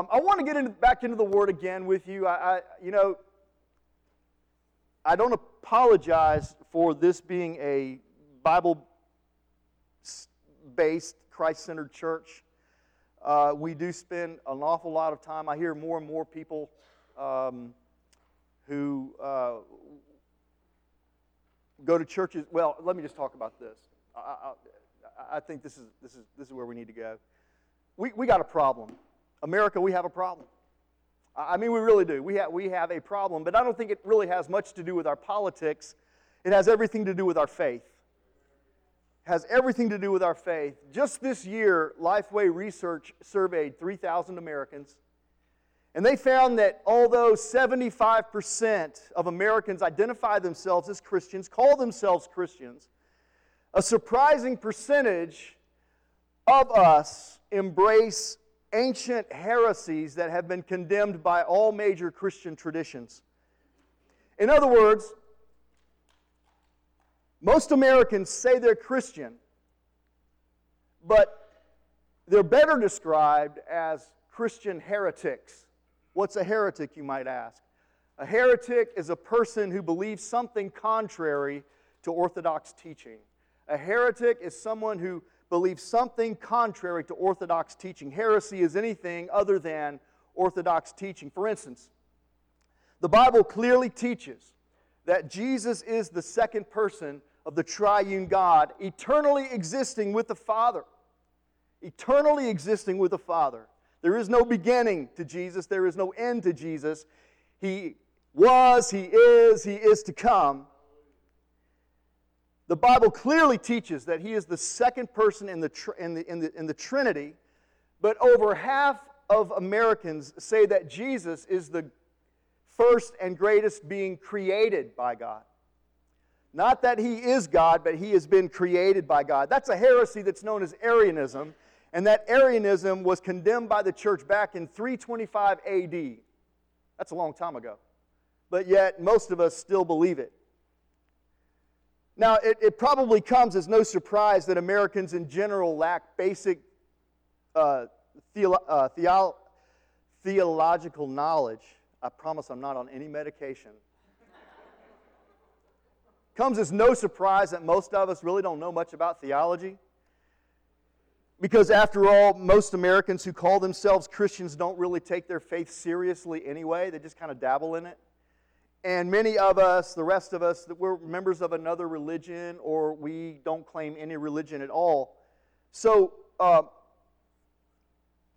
Um, I want to get back into the Word again with you. I, I, you know, I don't apologize for this being a Bible based, Christ centered church. Uh, we do spend an awful lot of time. I hear more and more people um, who uh, go to churches. Well, let me just talk about this. I, I, I, think this is, this, is, this is where we need to go. We, we got a problem. America, we have a problem. I mean, we really do. We have, we have a problem, but I don't think it really has much to do with our politics. It has everything to do with our faith. It has everything to do with our faith. Just this year, Lifeway Research surveyed 3,000 Americans, and they found that although 75% of Americans identify themselves as Christians, call themselves Christians, a surprising percentage of us embrace ancient heresies that have been condemned by all major Christian traditions. In other words, most Americans say they're Christian, but they're better described as Christian heretics. What's a heretic, you might ask? A heretic is a person who believes something contrary to Orthodox teaching. A heretic is someone who believes something contrary to Orthodox teaching. Heresy is anything other than Orthodox teaching. For instance, the Bible clearly teaches that Jesus is the second person of the triune God, eternally existing with the Father. Eternally existing with the Father. There is no beginning to Jesus, there is no end to Jesus. He was, He is, He is to come. The Bible clearly teaches that he is the second person in the, in the, in the, in the Trinity, but over half of Americans say that Jesus is the first and greatest being created by God. Not that he is God, but he has been created by God. That's a heresy that's known as Arianism, and that Arianism was condemned by the church back in 325 AD. That's a long time ago. But yet, most of us still believe it. Now, it, it, probably comes as no surprise that Americans in general lack basic uh, theolo- uh, theo- theological knowledge. I promise I'm not on any medication. comes as no surprise that most of us really don't know much about theology. Because, after all, most Americans who call themselves Christians don't really take their faith seriously anyway, they just kind of dabble in it. And many of us, the rest of us, that we're members of another religion or we don't claim any religion at all. So, uh,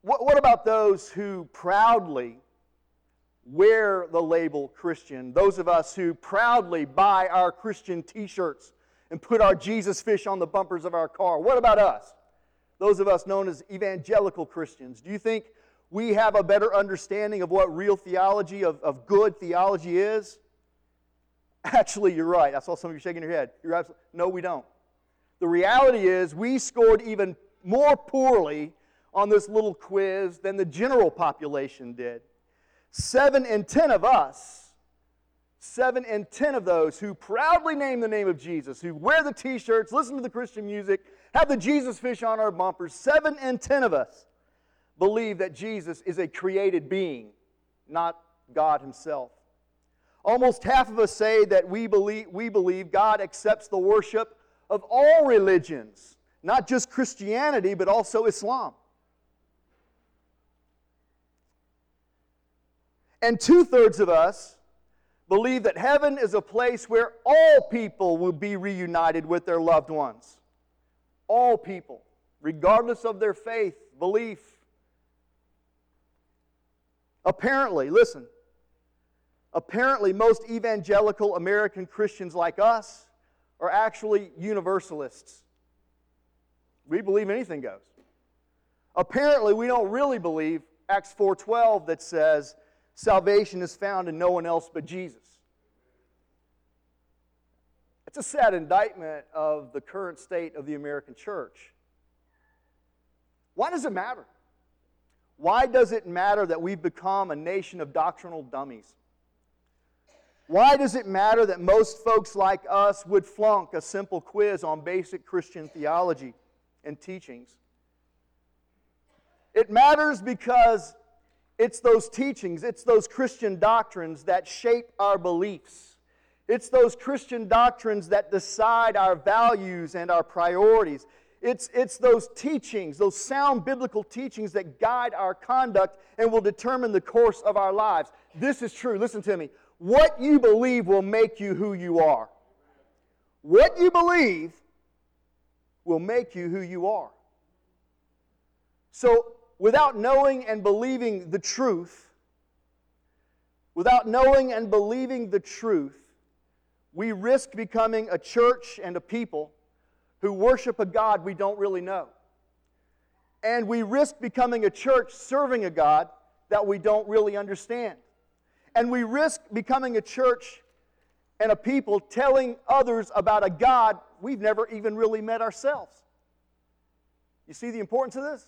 what, what about those who proudly wear the label Christian? Those of us who proudly buy our Christian t shirts and put our Jesus fish on the bumpers of our car. What about us? Those of us known as evangelical Christians. Do you think we have a better understanding of what real theology, of, of good theology is? Actually, you're right. I saw some of you shaking your head. You're absolutely, no, we don't. The reality is, we scored even more poorly on this little quiz than the general population did. Seven in ten of us, seven in ten of those who proudly name the name of Jesus, who wear the t shirts, listen to the Christian music, have the Jesus fish on our bumpers, seven in ten of us believe that Jesus is a created being, not God Himself. Almost half of us say that we believe, we believe God accepts the worship of all religions, not just Christianity, but also Islam. And two thirds of us believe that heaven is a place where all people will be reunited with their loved ones. All people, regardless of their faith, belief, Apparently, listen, apparently, most evangelical American Christians like us are actually universalists. We believe anything goes. Apparently, we don't really believe Acts 4:12 that says salvation is found in no one else but Jesus. It's a sad indictment of the current state of the American church. Why does it matter? Why does it matter that we've become a nation of doctrinal dummies? Why does it matter that most folks like us would flunk a simple quiz on basic Christian theology and teachings? It matters because It's those teachings, it's those Christian doctrines that shape our beliefs. It's those Christian doctrines that decide our values and our priorities. It's, it's those teachings, those sound biblical teachings that guide our conduct and will determine the course of our lives. This is true. Listen to me. What you believe will make you who you are. What you believe will make you who you are. So, without knowing and believing the truth, without knowing and believing the truth, we risk becoming a church and a people who worship a God we don't really know. And we risk becoming a church serving a God that we don't really understand. And we risk becoming a church and a people telling others about a God we've never even really met ourselves. You see the importance of this?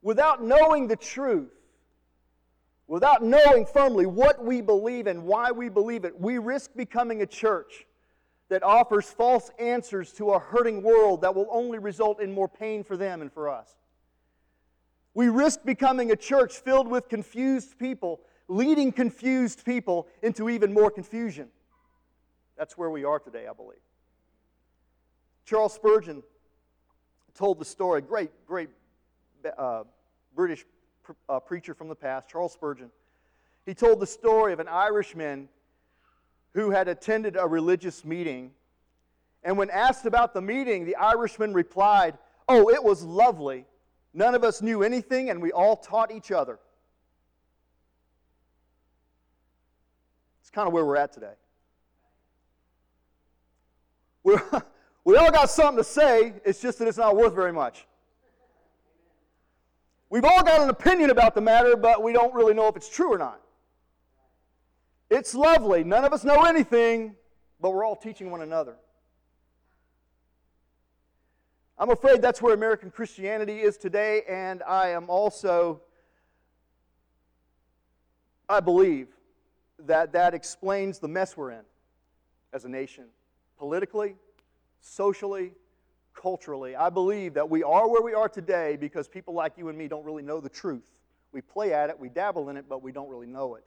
Without knowing the truth, without knowing firmly what we believe and why we believe it, we risk becoming a church that offers false answers to a hurting world that will only result in more pain for them and for us. We risk becoming a church filled with confused people, leading confused people into even more confusion. That's where we are today, I believe. Charles Spurgeon told the story, great, great uh, British pr- uh, preacher from the past, Charles Spurgeon. He told the story of an Irishman who had attended a religious meeting. And when asked about the meeting, the Irishman replied, Oh, it was lovely. None of us knew anything, and we all taught each other. It's kind of where we're at today. We're, we all got something to say, it's just that it's not worth very much. We've all got an opinion about the matter, but we don't really know if it's true or not. It's lovely. None of us know anything, but we're all teaching one another. I'm afraid that's where American Christianity is today, and I am also, I believe that that explains the mess we're in as a nation, politically, socially, culturally. I believe that we are where we are today because people like you and me don't really know the truth. We play at it, we dabble in it, but we don't really know it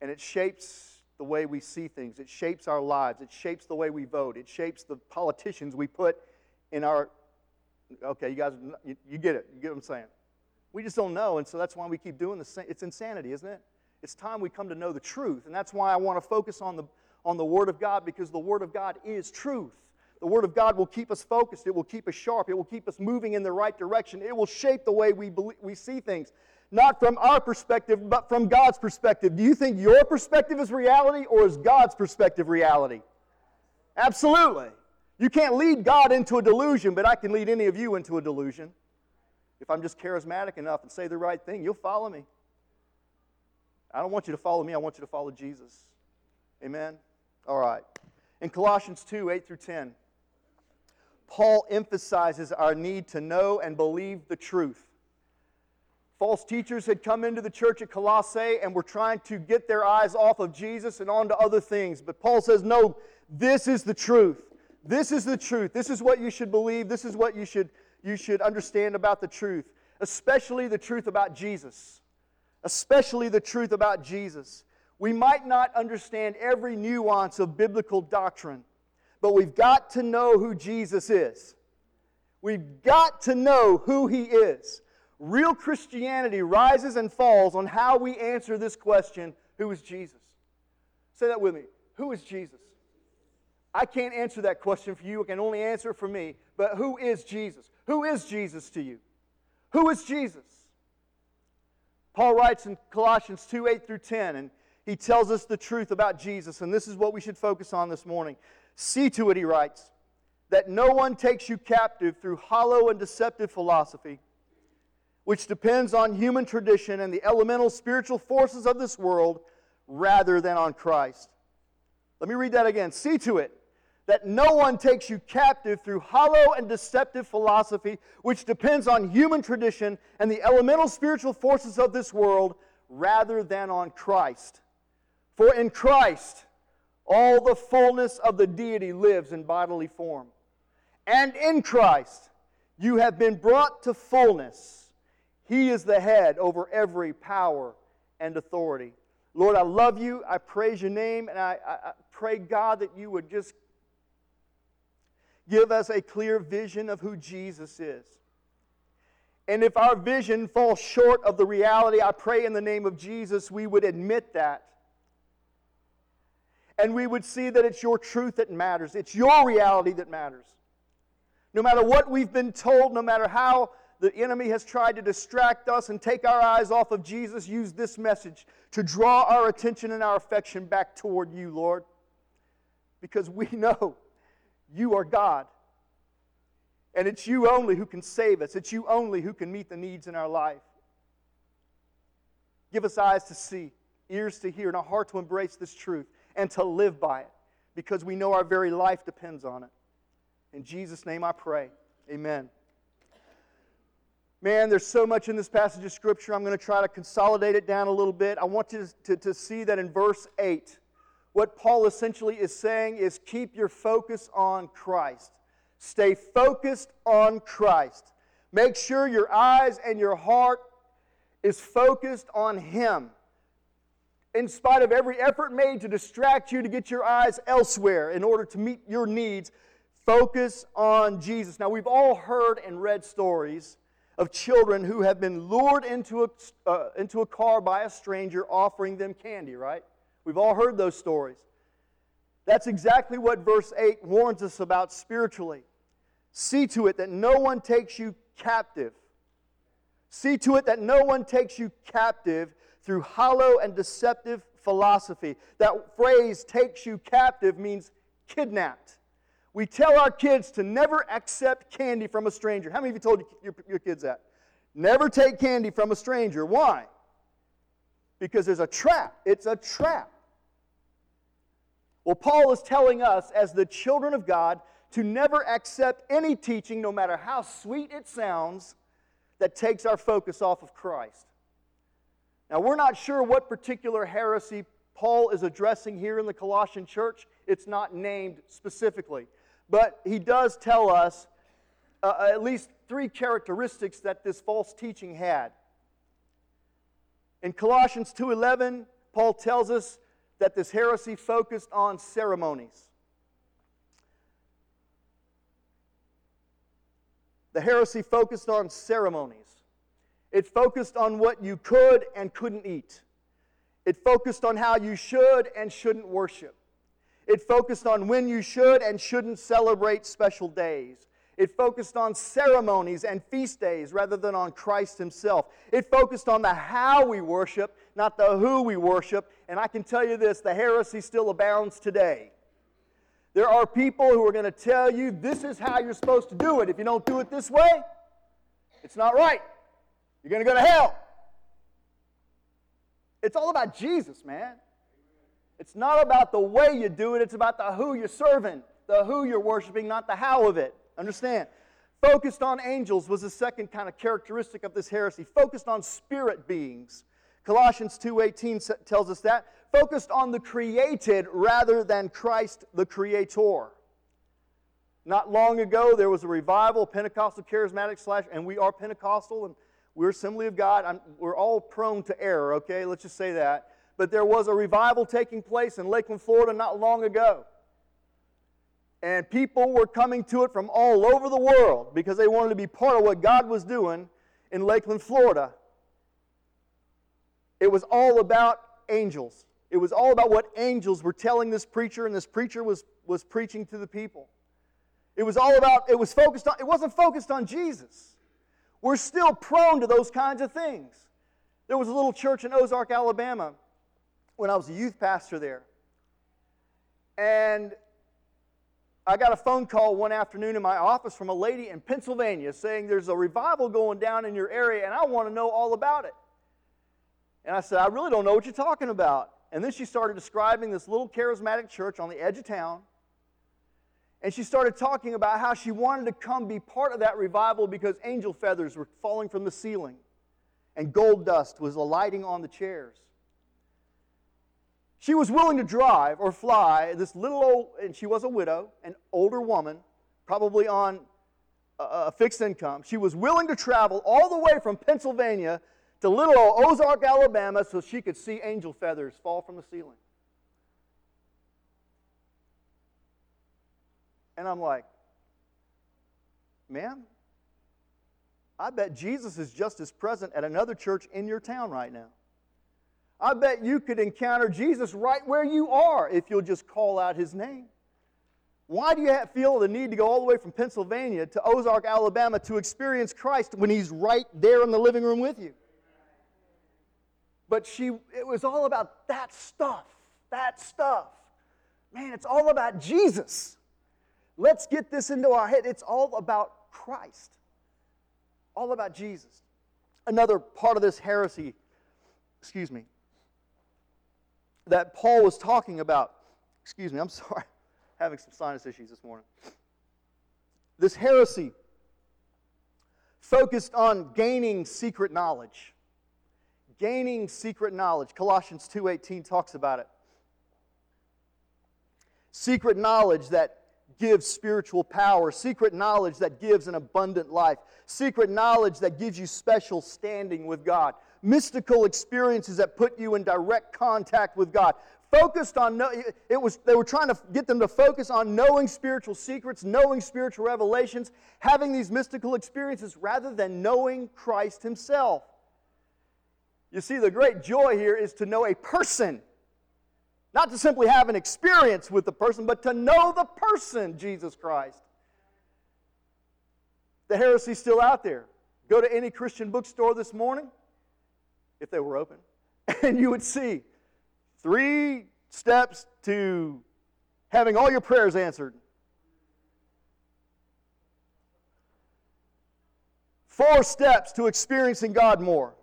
and it shapes the way we see things. It shapes our lives. It shapes the way we vote. It shapes the politicians we put in our. Okay, you guys, you, you get it. You get what I'm saying. We just don't know, and so that's why we keep doing the same. It's insanity, isn't it? It's time we come to know the truth, and that's why I want to focus on the on the Word of God because the Word of God is truth. The Word of God will keep us focused. It will keep us sharp. It will keep us moving in the right direction. It will shape the way we, believe, we see things not from our perspective, but from God's perspective. Do you think your perspective is reality or is God's perspective reality? Absolutely. You can't lead God into a delusion, but I can lead any of you into a delusion. If I'm just charismatic enough and say the right thing, you'll follow me. I don't want you to follow me, I want you to follow Jesus. Amen? All right. In Colossians 2 8 through 10, Paul emphasizes our need to know and believe the truth. False teachers had come into the church at Colossae and were trying to get their eyes off of Jesus and onto other things. But Paul says, no, this is the truth. This is the truth. This is what you should believe. This is what you should, you should understand about the truth, especially the truth about Jesus. Especially the truth about Jesus. We might not understand every nuance of biblical doctrine, but we've got to know who Jesus is. We've got to know who he is. Real Christianity rises and falls on how we answer this question who is Jesus? Say that with me. Who is Jesus? I can't answer that question for you. I can only answer it for me. But who is Jesus? Who is Jesus to you? Who is Jesus? Paul writes in Colossians 2 8 through 10, and he tells us the truth about Jesus, and this is what we should focus on this morning. See to it, he writes, that no one takes you captive through hollow and deceptive philosophy which depends on human tradition and the elemental spiritual forces of this world rather than on Christ. Let me read that again. See to it that no one takes you captive through hollow and deceptive philosophy, which depends on human tradition and the elemental spiritual forces of this world rather than on Christ. For in Christ, all the fullness of the deity lives in bodily form. And in Christ, you have been brought to fullness He is the head over every power and authority. Lord, I love you. I praise your name. And I, I, I pray, God, that you would just give us a clear vision of who Jesus is. And if our vision falls short of the reality, I pray in the name of Jesus we would admit that. And we would see that it's your truth that matters, it's your reality that matters. No matter what we've been told, no matter how the enemy has tried to distract us and take our eyes off of Jesus, use this message to draw our attention and our affection back toward you, Lord. Because we know you are God. And it's you only who can save us, it's you only who can meet the needs in our life. Give us eyes to see, ears to hear, and a heart to embrace this truth and to live by it because we know our very life depends on it. In Jesus' name I pray. Amen. Man, there's so much in this passage of Scripture. I'm going to try to consolidate it down a little bit. I want you to, to see that in verse 8, what Paul essentially is saying is keep your focus on Christ. Stay focused on Christ. Make sure your eyes and your heart is focused on Him. In spite of every effort made to distract you to get your eyes elsewhere in order to meet your needs, focus on Jesus. Now, we've all heard and read stories of children who have been lured into a, uh, into a car by a stranger offering them candy, right? We've all heard those stories. That's exactly what verse 8 warns us about spiritually. See to it that no one takes you captive. See to it that no one takes you captive through hollow and deceptive philosophy. That phrase, takes you captive, means kidnapped. We tell our kids to never accept candy from a stranger. How many of you told your, your kids that? Never take candy from a stranger. Why? Because there's a trap. It's a trap. Well, Paul is telling us, as the children of God, to never accept any teaching, no matter how sweet it sounds, that takes our focus off of Christ. Now, we're not sure what particular heresy Paul is addressing here in the Colossian church. It's not named specifically. But he does tell us uh, at least three characteristics that this false teaching had. In Colossians 2:11, Paul tells us that this heresy focused on ceremonies. The heresy focused on ceremonies. It focused on what you could and couldn't eat. It focused on how you should and shouldn't worship. It focused on when you should and shouldn't celebrate special days. It focused on ceremonies and feast days rather than on Christ Himself. It focused on the how we worship, not the who we worship. And I can tell you this the heresy still abounds today. There are people who are going to tell you this is how you're supposed to do it. If you don't do it this way, it's not right. You're going to go to hell. It's all about Jesus, man. It's not about the way you do it, it's about the who you're serving, the who you're worshiping, not the how of it. Understand? Focused on angels was the second kind of characteristic of this heresy. Focused on spirit beings. Colossians 2:18 tells us that. Focused on the created rather than Christ the creator. Not long ago, there was a revival, Pentecostal charismatic slash, and we are Pentecostal and we're Assembly of God. I'm, we're all prone to error, okay? Let's just say that. But there was a revival taking place in Lakeland, Florida not long ago. And people were coming to it from all over the world because they wanted to be part of what God was doing in Lakeland, Florida. It was all about angels. It was all about what angels were telling this preacher, and this preacher was, was preaching to the people. It was all about, it was focused on, it wasn't focused on Jesus. We're still prone to those kinds of things. There was a little church in Ozark, Alabama, when I was a youth pastor there. And I got a phone call one afternoon in my office from a lady in Pennsylvania saying there's a revival going down in your area and I want to know all about it. And I said, I really don't know what you're talking about. And then she started describing this little charismatic church on the edge of town and she started talking about how she wanted to come be part of that revival because angel feathers were falling from the ceiling and gold dust was alighting on the chairs. She was willing to drive or fly this little old, and she was a widow, an older woman, probably on a fixed income. She was willing to travel all the way from Pennsylvania to little old Ozark, Alabama, so she could see angel feathers fall from the ceiling. And I'm like, ma'am, I bet Jesus is just as present at another church in your town right now. I bet you could encounter Jesus right where you are if you'll just call out his name. Why do you feel the need to go all the way from Pennsylvania to Ozark, Alabama to experience Christ when he's right there in the living room with you? But she, it was all about that stuff, that stuff. Man, it's all about Jesus. Let's get this into our head. It's all about Christ, all about Jesus. Another part of this heresy, excuse me, that Paul was talking about, excuse me, I'm sorry having some sinus issues this morning. This heresy focused on gaining secret knowledge. Gaining secret knowledge. Colossians 2:18 talks about it. Secret knowledge that gives spiritual power, secret knowledge that gives an abundant life, secret knowledge that gives you special standing with God, mystical experiences that put you in direct contact with God, focused on know, it was they were trying to get them to focus on knowing spiritual secrets knowing spiritual revelations having these mystical experiences rather than knowing christ himself. You see the great joy here is to know a person. Not to simply have an experience with the person but to know the person jesus christ. The heresy's still out there. Go to any christian bookstore this morning if they were open and you would see Three steps to having all your prayers answered. Four steps to experiencing God more.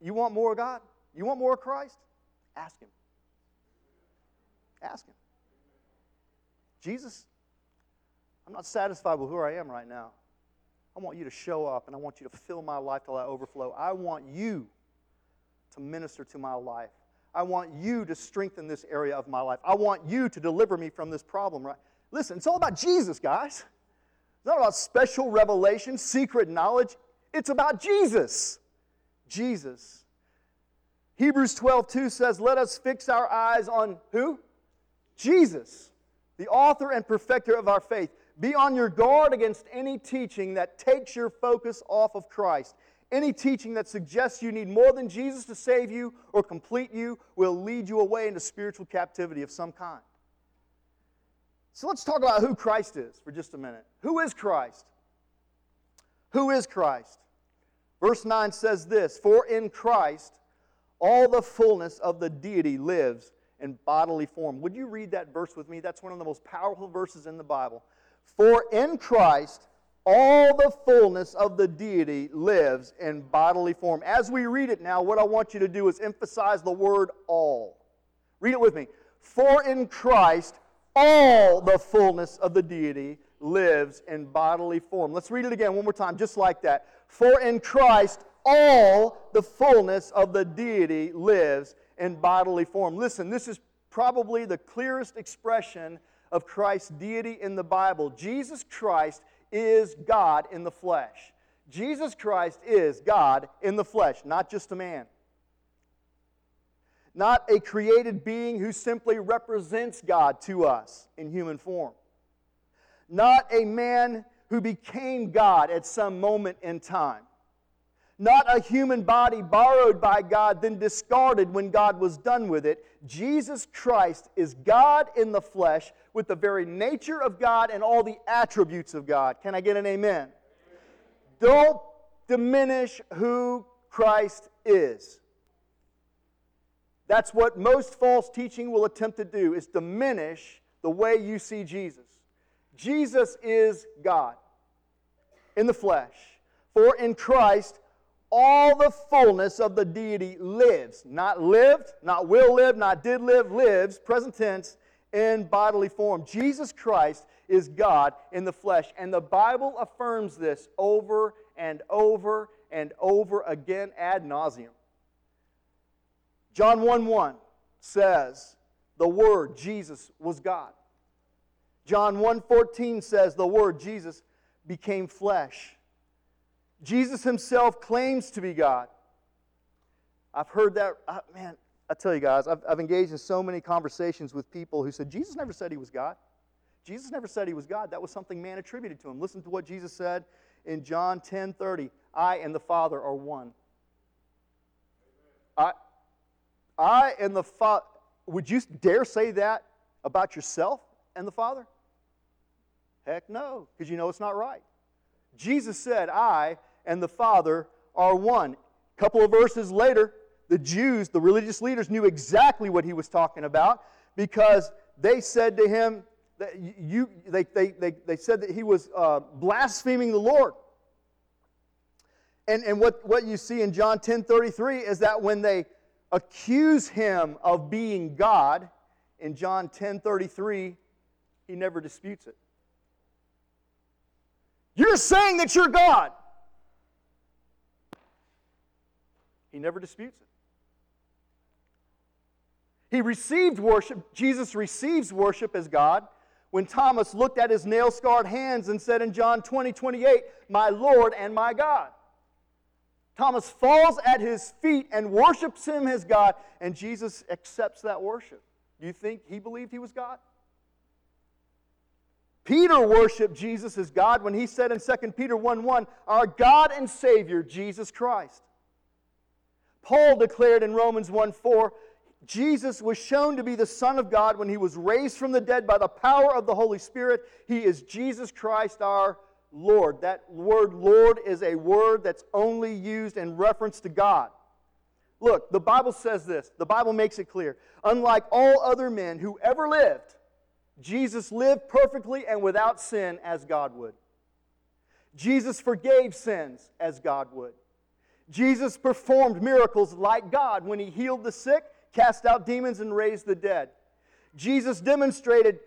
You want more of God? You want more of Christ? Ask Him. Ask Him. Jesus, I'm not satisfied with who I am right now. I want you to show up and I want you to fill my life till I overflow. I want you to minister to my life. I want you to strengthen this area of my life. I want you to deliver me from this problem, right? Listen, it's all about Jesus, guys. It's not about special revelation, secret knowledge. It's about Jesus. Jesus. Hebrews 12, 2 says, Let us fix our eyes on who? Jesus, the author and perfecter of our faith. Be on your guard against any teaching that takes your focus off of Christ. Any teaching that suggests you need more than Jesus to save you or complete you will lead you away into spiritual captivity of some kind. So let's talk about who Christ is for just a minute. Who is Christ? Who is Christ? Verse 9 says this For in Christ all the fullness of the deity lives in bodily form. Would you read that verse with me? That's one of the most powerful verses in the Bible. For in Christ all the fullness of the deity lives in bodily form. As we read it now, what I want you to do is emphasize the word all. Read it with me. For in Christ, all the fullness of the deity lives in bodily form. Let's read it again one more time, just like that. For in Christ, all the fullness of the deity lives in bodily form. Listen, this is probably the clearest expression of Christ's deity in the Bible. Jesus Christ is God in the flesh. Jesus Christ is God in the flesh, not just a man. Not a created being who simply represents God to us in human form. Not a man who became God at some moment in time. Not a human body borrowed by God, then discarded when God was done with it. Jesus Christ is God in the flesh with the very nature of God and all the attributes of God. Can I get an amen? Don't diminish who Christ is. That's what most false teaching will attempt to do is diminish the way you see Jesus. Jesus is God in the flesh. For in Christ all the fullness of the deity lives. Not lived, not will live, not did live, lives, present tense, in bodily form. Jesus Christ is God in the flesh. And the Bible affirms this over and over and over again ad nauseum. John 1 1 says, The Word, Jesus, was God. John 1:14 says the word Jesus became flesh. Jesus himself claims to be God. I've heard that, uh, man, I tell you guys, I've, I've engaged in so many conversations with people who said, Jesus never said he was God. Jesus never said he was God. That was something man attributed to him. Listen to what Jesus said in John 10 30. I and the Father are one. I, I and the Father, would you dare say that about yourself and the Father? Heck no, because you know it's not right. Jesus said, I and the Father are one. A couple of verses later, the Jews, the religious leaders, knew exactly what he was talking about because they said to him, that you, they, they, they, they said that he was uh, blaspheming the Lord. And, and what, what you see in John 10 33 is that when they accuse him of being God, in John 10 33, he never disputes it. You're saying that you're God. He never disputes it. He received worship. Jesus receives worship as God when Thomas looked at his nail scarred hands and said in John 20, 28, My Lord and my God. Thomas falls at his feet and worships him as God, and Jesus accepts that worship. Do you think he believed he was God? Peter worshiped Jesus as God when he said in 2 Peter 1 1, Our God and Savior, Jesus Christ. Paul declared in Romans 1 4, Jesus was shown to be the Son of God when he was raised from the dead by the power of the Holy Spirit. He is Jesus Christ our Lord. That word Lord is a word that's only used in reference to God. Look, the Bible says this. The Bible makes it clear. Unlike all other men who ever lived, Jesus lived perfectly and without sin as God would. Jesus forgave sins as God would. Jesus performed miracles like God when he healed the sick cast out demons, and raised the dead. Jesus demonstrated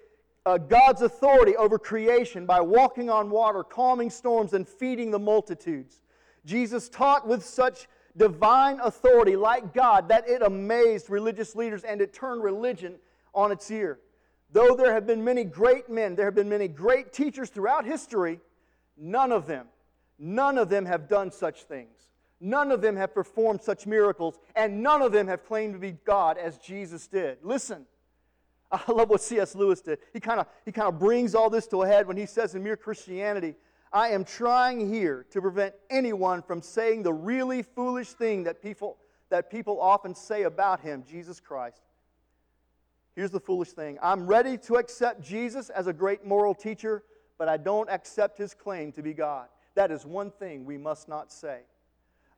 uh, God's authority over creation by walking on water, calming storms, and feeding the multitudes. Jesus taught with such divine authority, like God, that it amazed religious leaders and it turned religion on its ear. Though there have been many great men, there have been many great teachers throughout history, none of them, none of them have done such things. None of them have performed such miracles, and none of them have claimed to be God as Jesus did. Listen, I love what C.S. Lewis did. He kind of he kind of brings all this to a head when he says in Mere Christianity, I am trying here to prevent anyone from saying the really foolish thing that people that people often say about him, Jesus Christ. Here's the foolish thing. I'm ready to accept Jesus as a great moral teacher, but I don't accept his claim to be God. That is one thing we must not say.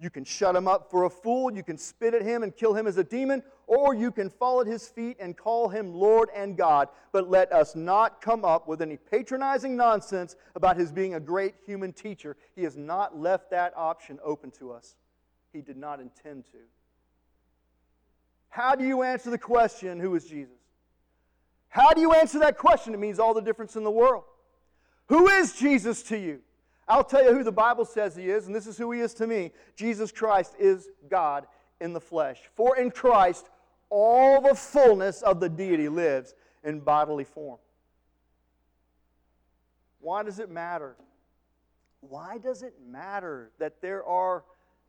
You can shut him up for a fool, you can spit at him and kill him as a demon, or you can fall at his feet and call him Lord and God. But let us not come up with any patronizing nonsense about his being a great human teacher. He has not left that option open to us, he did not intend to. How do you answer the question, Who is Jesus? How do you answer that question? It means all the difference in the world. Who is Jesus to you? I'll tell you who the Bible says he is, and this is who he is to me. Jesus Christ is God in the flesh. For in Christ, all the fullness of the deity lives in bodily form. Why does it matter? Why does it matter that there are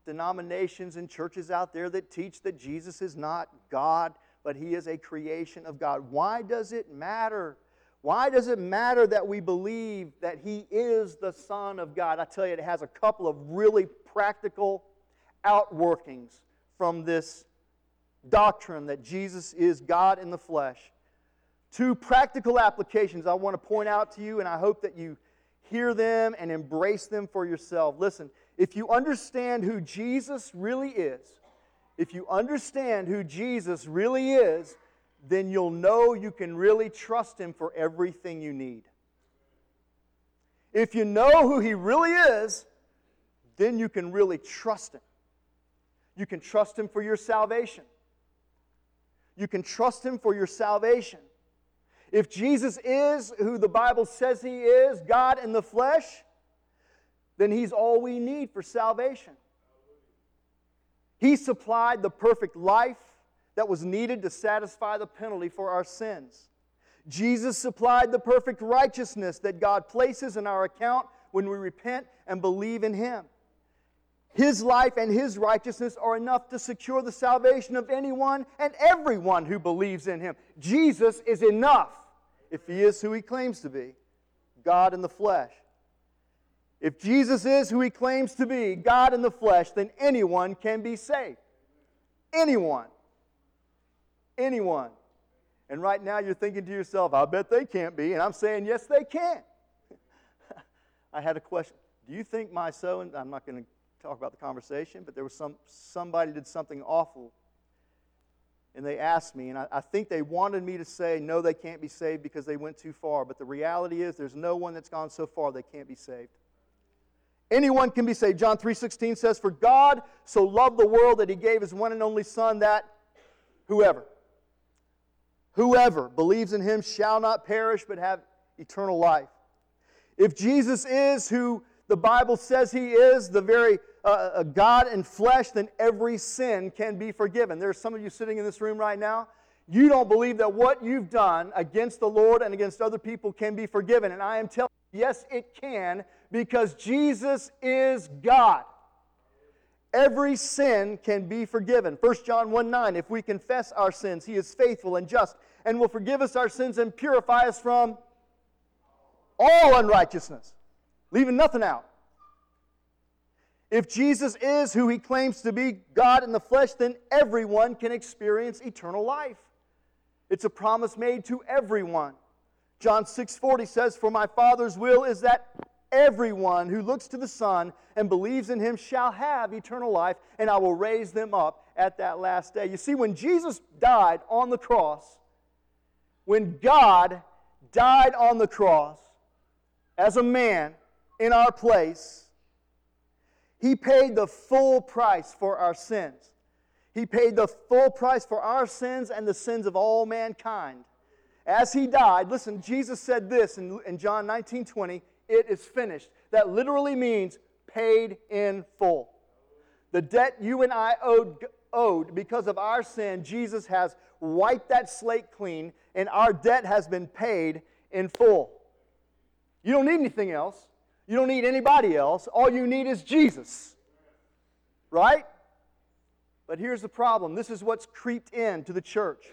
denominations and churches out there that teach that Jesus is not God, but he is a creation of God? Why does it matter? Why does it matter that we believe that He is the Son of God? I tell you, it has a couple of really practical outworkings from this doctrine that Jesus is God in the flesh. Two practical applications I want to point out to you, and I hope that you hear them and embrace them for yourself. Listen, if you understand who Jesus really is, if you understand who Jesus really is, then you'll know you can really trust Him for everything you need. If you know who He really is, then you can really trust Him. You can trust Him for your salvation. You can trust Him for your salvation. If Jesus is who the Bible says He is, God in the flesh, then He's all we need for salvation. He supplied the perfect life that was needed to satisfy the penalty for our sins. Jesus supplied the perfect righteousness that God places in our account when we repent and believe in Him. His life and His righteousness are enough to secure the salvation of anyone and everyone who believes in Him. Jesus is enough if He is who He claims to be God in the flesh. If Jesus is who He claims to be, God in the flesh, then anyone can be saved. Anyone. Anyone. And right now you're thinking to yourself, I bet they can't be. And I'm saying, yes, they can. I had a question. Do you think my so and I'm not going to talk about the conversation, but there was some somebody did something awful. And they asked me, and I, I think they wanted me to say, no, they can't be saved because they went too far. But the reality is there's no one that's gone so far they can't be saved. Anyone can be saved. John 3:16 says, For God so loved the world that he gave his one and only Son that whoever Whoever believes in him shall not perish but have eternal life. If Jesus is who the Bible says he is, the very uh, God in flesh, then every sin can be forgiven. There's some of you sitting in this room right now. You don't believe that what you've done against the Lord and against other people can be forgiven. And I am telling you, yes, it can, because Jesus is God. Every sin can be forgiven. 1 John 1 9, if we confess our sins, he is faithful and just and will forgive us our sins and purify us from all unrighteousness, leaving nothing out. If Jesus is who he claims to be, God in the flesh, then everyone can experience eternal life. It's a promise made to everyone. John 6:40 says, "For my Father's will is that everyone who looks to the Son and believes in him shall have eternal life, and I will raise them up at that last day." You see, when Jesus died on the cross, when God died on the cross as a man in our place, he paid the full price for our sins. He paid the full price for our sins and the sins of all mankind. As he died, listen, Jesus said this in, in John 19 20, it is finished. That literally means paid in full. The debt you and I owed, owed because of our sin, Jesus has wiped that slate clean, and our debt has been paid in full. You don't need anything else. You don't need anybody else. All you need is Jesus. Right? But here's the problem this is what's creeped in to the church.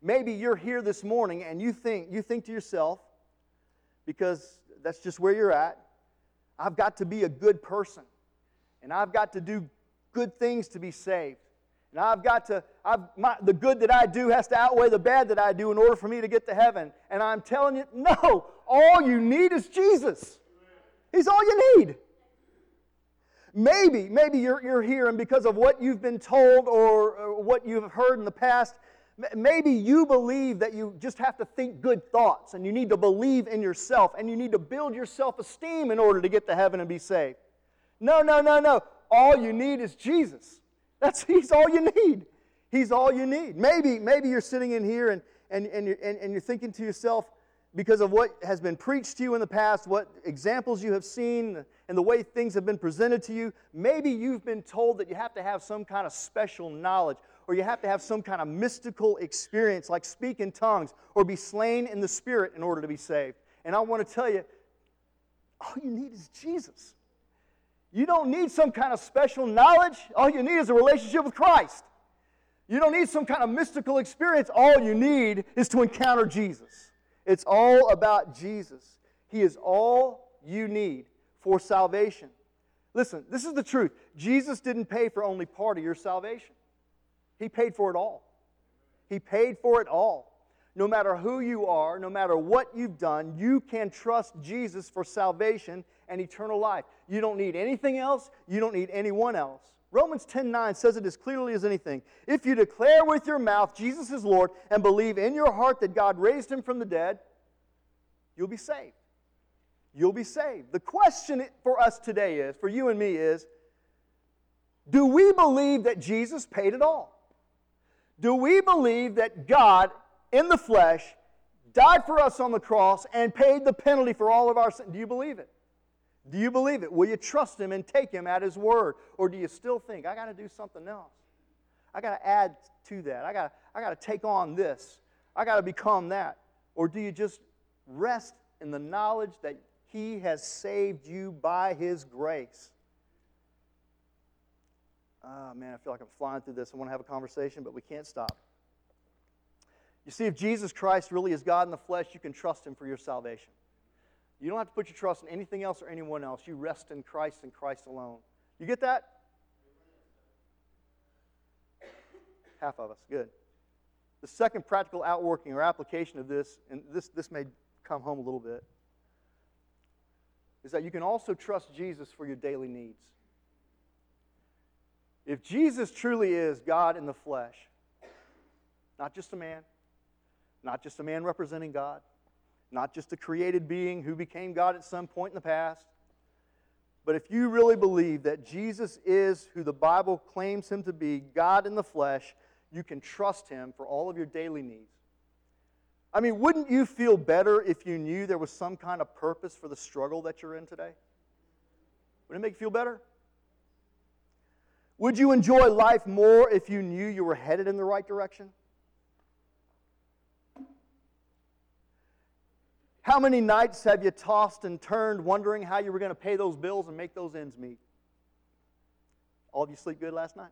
Maybe you're here this morning and you think, you think to yourself, because that's just where you're at, I've got to be a good person. And I've got to do good things to be saved. And I've got to, I've, my, the good that I do has to outweigh the bad that I do in order for me to get to heaven. And I'm telling you, no, all you need is Jesus. He's all you need. Maybe, maybe you're, you're here and because of what you've been told or, or what you've heard in the past, maybe you believe that you just have to think good thoughts and you need to believe in yourself and you need to build your self esteem in order to get to heaven and be saved. No, no, no, no. All you need is Jesus. That's He's all you need. He's all you need. Maybe, maybe you're sitting in here and, and, and, you're, and, and you're thinking to yourself, because of what has been preached to you in the past, what examples you have seen, and the way things have been presented to you, maybe you've been told that you have to have some kind of special knowledge or you have to have some kind of mystical experience like speak in tongues or be slain in the spirit in order to be saved. And I want to tell you, all you need is Jesus. You don't need some kind of special knowledge. All you need is a relationship with Christ. You don't need some kind of mystical experience. All you need is to encounter Jesus. It's all about Jesus. He is all you need for salvation. Listen, this is the truth. Jesus didn't pay for only part of your salvation, He paid for it all. He paid for it all. No matter who you are, no matter what you've done, you can trust Jesus for salvation and eternal life. You don't need anything else, you don't need anyone else. Romans 10:9 says it as clearly as anything. If you declare with your mouth Jesus is Lord and believe in your heart that God raised him from the dead, you'll be saved. You'll be saved. The question for us today is, for you and me is, Do we believe that Jesus paid it all? Do we believe that God in the flesh died for us on the cross and paid the penalty for all of our sin? Do you believe it? Do you believe it? Will you trust Him and take Him at His word? Or do you still think, I got to do something else? I got to add to that. I got I got to take on this. I got to become that. Or do you just rest in the knowledge that He has saved you by His grace? Oh, man, I feel like I'm flying through this. I want to have a conversation, but we can't stop. You see, if Jesus Christ really is God in the flesh, you can trust Him for your salvation. You don't have to put your trust in anything else or anyone else. You rest in Christ and Christ alone. You get that? Half of us. Good. The second practical outworking or application of this, and this, this may come home a little bit, is that you can also trust Jesus for your daily needs. If Jesus truly is God in the flesh, not just a man, not just a man representing God, not just a created being who became God at some point in the past, but if you really believe that Jesus is who the Bible claims him to be, God in the flesh, you can trust him for all of your daily needs. I mean, wouldn't you feel better if you knew there was some kind of purpose for the struggle that you're in today? Would it make you feel better? Would you enjoy life more if you knew you were headed in the right direction? How many nights have you tossed and turned wondering how you were going to pay those bills and make those ends meet? All of you sleep good last night?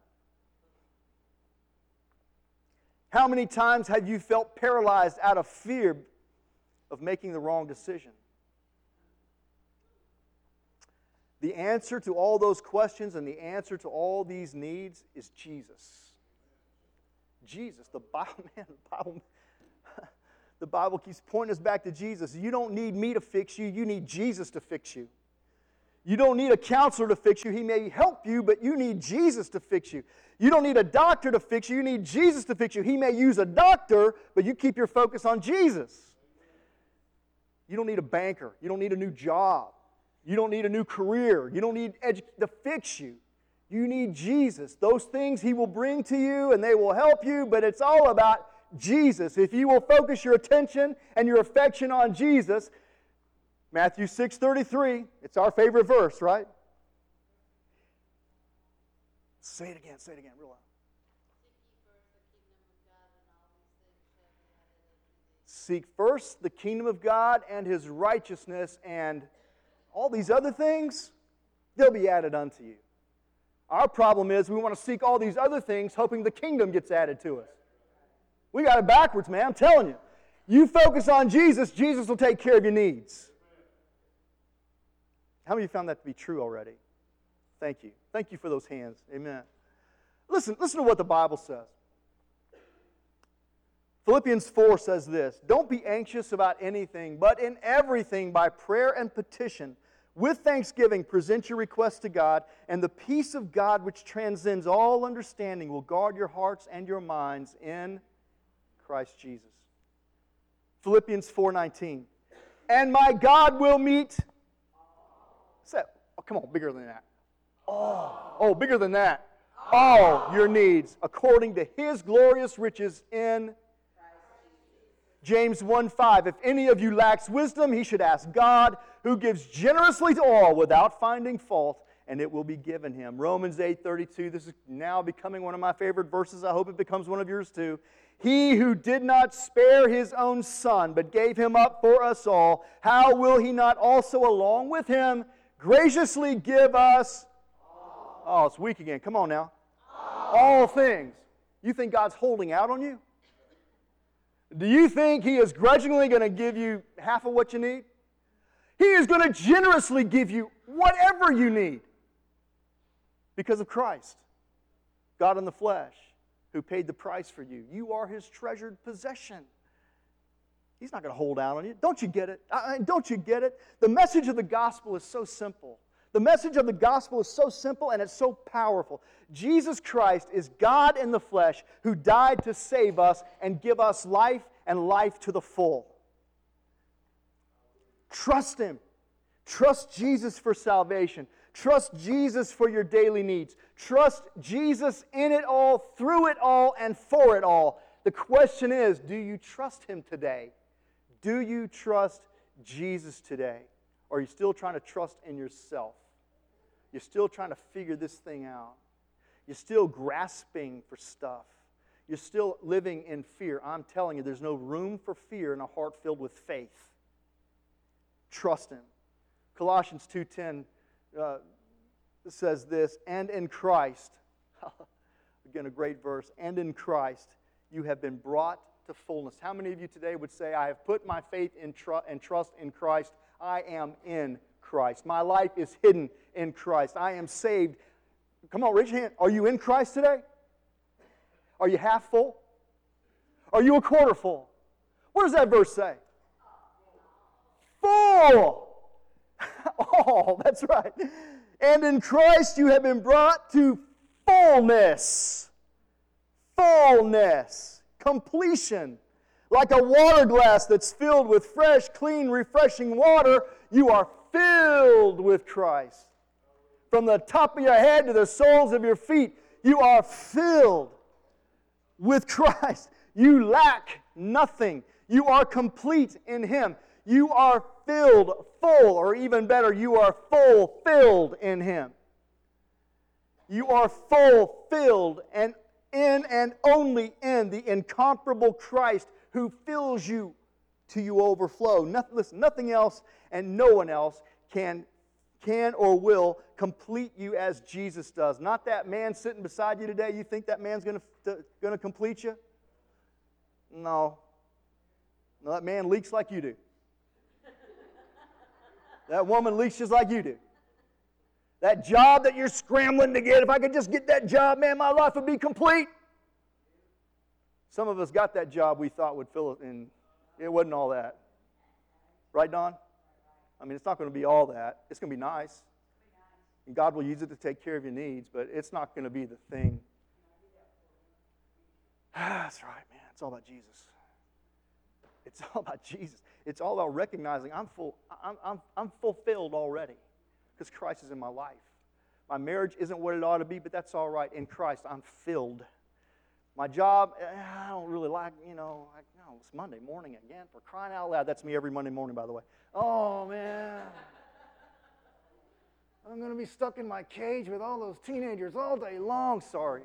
How many times have you felt paralyzed out of fear of making the wrong decision? The answer to all those questions and the answer to all these needs is Jesus. Jesus, the Bible, man, the Bible, the Bible keeps pointing us back to Jesus. You don't need me to fix you, you need Jesus to fix you. You don't need a counselor to fix you. He may help you, but you need Jesus to fix you. You don't need a doctor to fix you. You need Jesus to fix you. He may use a doctor, but you keep your focus on Jesus. You don't need a banker. You don't need a new job. You don't need a new career. You don't need edu- to fix you. You need Jesus. Those things He will bring to you and they will help you, but it's all about Jesus. If you will focus your attention and your affection on Jesus, Matthew 6:33, it's our favorite verse, right? Say it again, say it again, real loud. Seek first the kingdom of God and his righteousness, and all these other things, they'll be added unto you. Our problem is we want to seek all these other things, hoping the kingdom gets added to us. We got it backwards, man. I'm telling you. You focus on Jesus, Jesus will take care of your needs. How many of you found that to be true already? Thank you. Thank you for those hands. Amen. Listen, listen to what the Bible says. Philippians 4 says this Don't be anxious about anything, but in everything, by prayer and petition, with thanksgiving, present your requests to God, and the peace of God, which transcends all understanding, will guard your hearts and your minds in Christ Jesus. Philippians 4:19. And my God will meet Say, oh, come on, bigger than that. Oh, oh, bigger than that. All your needs according to his glorious riches in James 1 5. If any of you lacks wisdom, he should ask God, who gives generously to all without finding fault, and it will be given him. Romans 8 32. This is now becoming one of my favorite verses. I hope it becomes one of yours too. He who did not spare his own son, but gave him up for us all, how will he not also, along with him, graciously give us Oh, it's weak again. Come on now. All things. You think God's holding out on you? Do you think He is grudgingly going to give you half of what you need? He is going to generously give you whatever you need because of Christ, God in the flesh, who paid the price for you. You are His treasured possession. He's not going to hold out on you. Don't you get it? don't you get it? The message of the gospel is so simple. The message of the gospel is so simple and it's so powerful. Jesus Christ is God in the flesh who died to save us and give us life and life to the full. Trust Him. Trust Jesus for salvation. Trust Jesus for your daily needs. Trust Jesus in it all, through it all, and for it all. The question is do you trust Him today? Do you trust Jesus today? Or are you still trying to trust in yourself? You're still trying to figure this thing out. You're still grasping for stuff. You're still living in fear. I'm telling you, there's no room for fear in a heart filled with faith. Trust Him. Colossians 2:10 uh, says this, and in Christ, again a great verse, and in Christ you have been brought to fullness. How many of you today would say, I have put my faith in tr- and trust in Christ? I am in Christ. My life is hidden in Christ. I am saved. Come on, raise your hand. Are you in Christ today? Are you half full? Are you a quarter full? What does that verse say? Full. oh, that's right. And in Christ you have been brought to fullness. Fullness. Completion. Like a water glass that's filled with fresh, clean, refreshing water, you are filled with Christ. From the top of your head to the soles of your feet, you are filled with Christ. You lack nothing. You are complete in Him. You are filled, full, or even better, you are fulfilled in Him. You are fulfilled and in and only in the incomparable Christ who fills you to you overflow. Nothing, listen, nothing else and no one else can, can or will complete you as Jesus does. Not that man sitting beside you today. You think that man's going to complete you? No. No, that man leaks like you do. That woman leaks just like you do. That job that you're scrambling to get, if I could just get that job, man, my life would be complete. Some of us got that job we thought would fill it, and it wasn't all that. Right, Don? I mean, it's not going to be all that. It's going to be nice. And God will use it to take care of your needs, but it's not going to be the thing. That's right, man. It's all about Jesus. It's all about Jesus. It's all about recognizing I'm, full, I'm, I'm, I'm fulfilled already because Christ is in my life. My marriage isn't what it ought to be, but that's all right. In Christ, I'm filled. My job, eh, I don't really like, you know, no, it's Monday morning again for crying out loud. That's me every Monday morning, by the way. Oh, man. I'm going to be stuck in my cage with all those teenagers all day long. Sorry.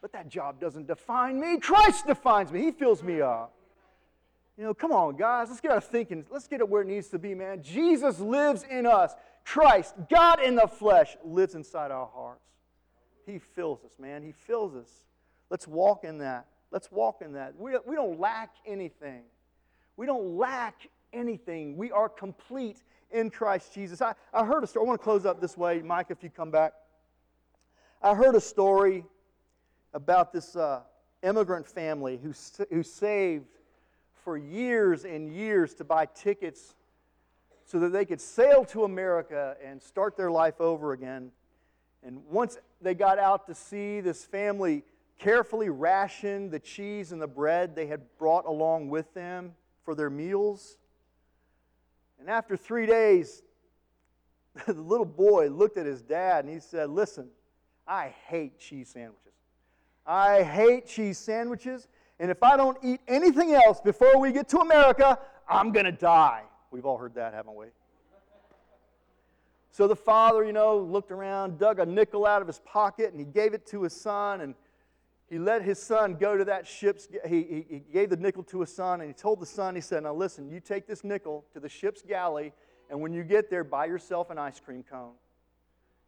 But that job doesn't define me. Christ defines me. He fills me up. You know, come on, guys. Let's get our thinking. Let's get it where it needs to be, man. Jesus lives in us. Christ, God in the flesh, lives inside our hearts. He fills us, man. He fills us. Let's walk in that. Let's walk in that. We, we don't lack anything. We don't lack anything. We are complete in Christ Jesus. I, I heard a story. I want to close up this way, Mike, if you come back. I heard a story about this uh, immigrant family who, who saved for years and years to buy tickets so that they could sail to America and start their life over again. And once they got out to sea, this family carefully rationed the cheese and the bread they had brought along with them for their meals. And after three days, the little boy looked at his dad and he said, Listen, I hate cheese sandwiches. I hate cheese sandwiches, and if I don't eat anything else before we get to America, I'm going to die. We've all heard that, haven't we? So the father, you know, looked around, dug a nickel out of his pocket, and he gave it to his son, and he let his son go to that ship's, he, he, he gave the nickel to his son, and he told the son, he said, now listen, you take this nickel to the ship's galley, and when you get there, buy yourself an ice cream cone.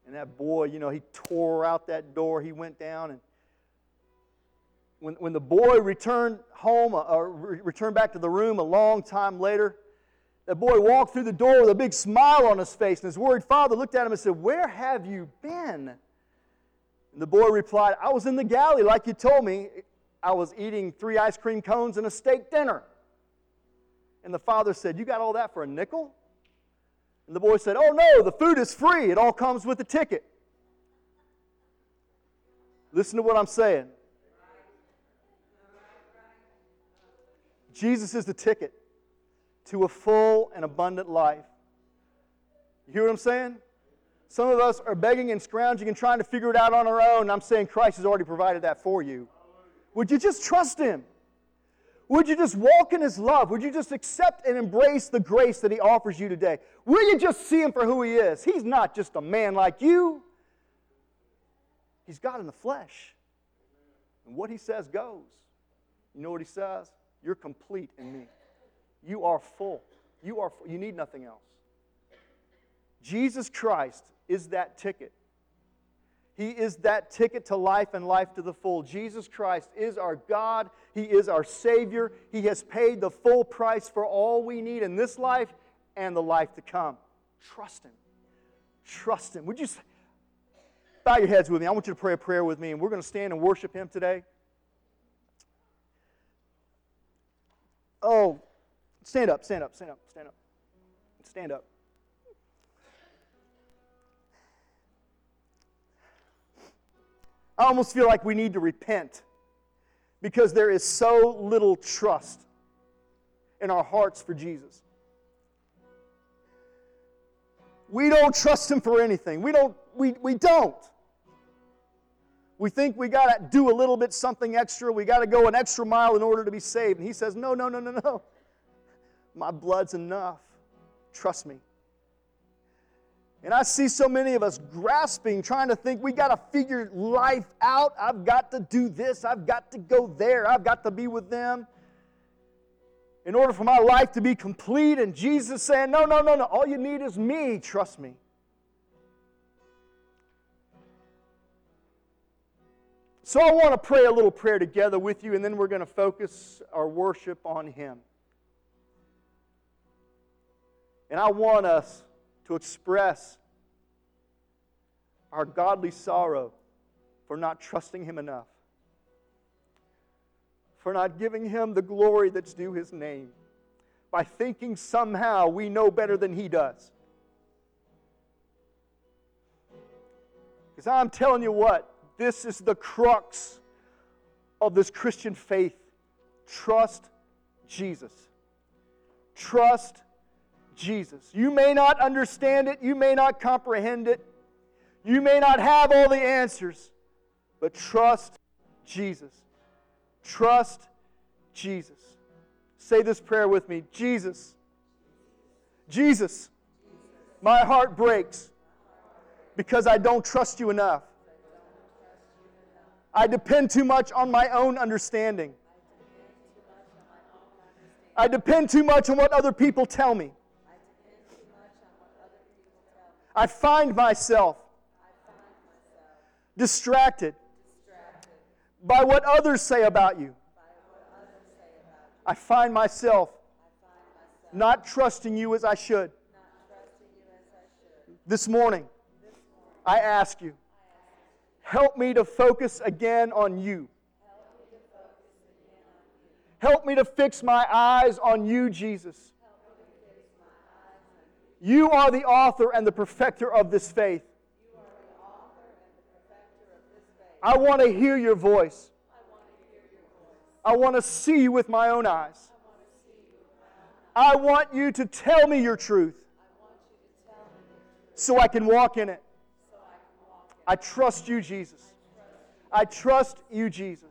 And that boy, you know, he tore out that door, he went down, and when, when the boy returned home uh, or returned back to the room a long time later, the boy walked through the door with a big smile on his face, and his worried father looked at him and said, Where have you been? And the boy replied, I was in the galley, like you told me. I was eating three ice cream cones and a steak dinner. And the father said, You got all that for a nickel? And the boy said, Oh no, the food is free. It all comes with the ticket. Listen to what I'm saying. Jesus is the ticket to a full and abundant life. You hear what I'm saying? Some of us are begging and scrounging and trying to figure it out on our own. I'm saying Christ has already provided that for you. Would you just trust Him? Would you just walk in His love? Would you just accept and embrace the grace that He offers you today? Will you just see Him for who He is? He's not just a man like you, He's God in the flesh. And what He says goes. You know what He says? You're complete in me. You are full. You are full. You need nothing else. Jesus Christ is that ticket. He is that ticket to life and life to the full. Jesus Christ is our God. He is our Savior. He has paid the full price for all we need in this life and the life to come. Trust Him. Trust Him. Would you bow your heads with me? I want you to pray a prayer with me, and we're going to stand and worship Him today. Oh, stand up, stand up, stand up, stand up. Stand up. I almost feel like we need to repent because there is so little trust in our hearts for Jesus. We don't trust him for anything. We don't we, we don't. We think we got to do a little bit something extra. We got to go an extra mile in order to be saved. And he says, "No, no, no, no, no. My blood's enough. Trust me." And I see so many of us grasping, trying to think we got to figure life out. I've got to do this. I've got to go there. I've got to be with them. In order for my life to be complete, and Jesus saying, No, no, no, no. All you need is me. Trust me. So I want to pray a little prayer together with you, and then we're going to focus our worship on Him. And I want us to express our godly sorrow for not trusting Him enough, for not giving Him the glory that's due His name, by thinking somehow we know better than He does. Because I'm telling you what, this is the crux of this Christian faith. Trust Jesus. Trust Jesus. You may not understand it, you may not comprehend it, you may not have all the answers, but trust Jesus. Trust Jesus. Say this prayer with me Jesus. Jesus, my heart breaks because I don't trust you enough. I depend too much on my own understanding. I depend too much on what other people tell me. I find myself distracted by what others say about you. I find myself not trusting you as I should. This morning, I ask you, help me to focus again on you. Help me to fix my eyes on you, Jesus. You are the author and the perfecter of this faith. I want to hear your voice. I want to see you with my own eyes. I want you to tell me your truth so I can walk in it. I trust you, Jesus. I trust you, Jesus.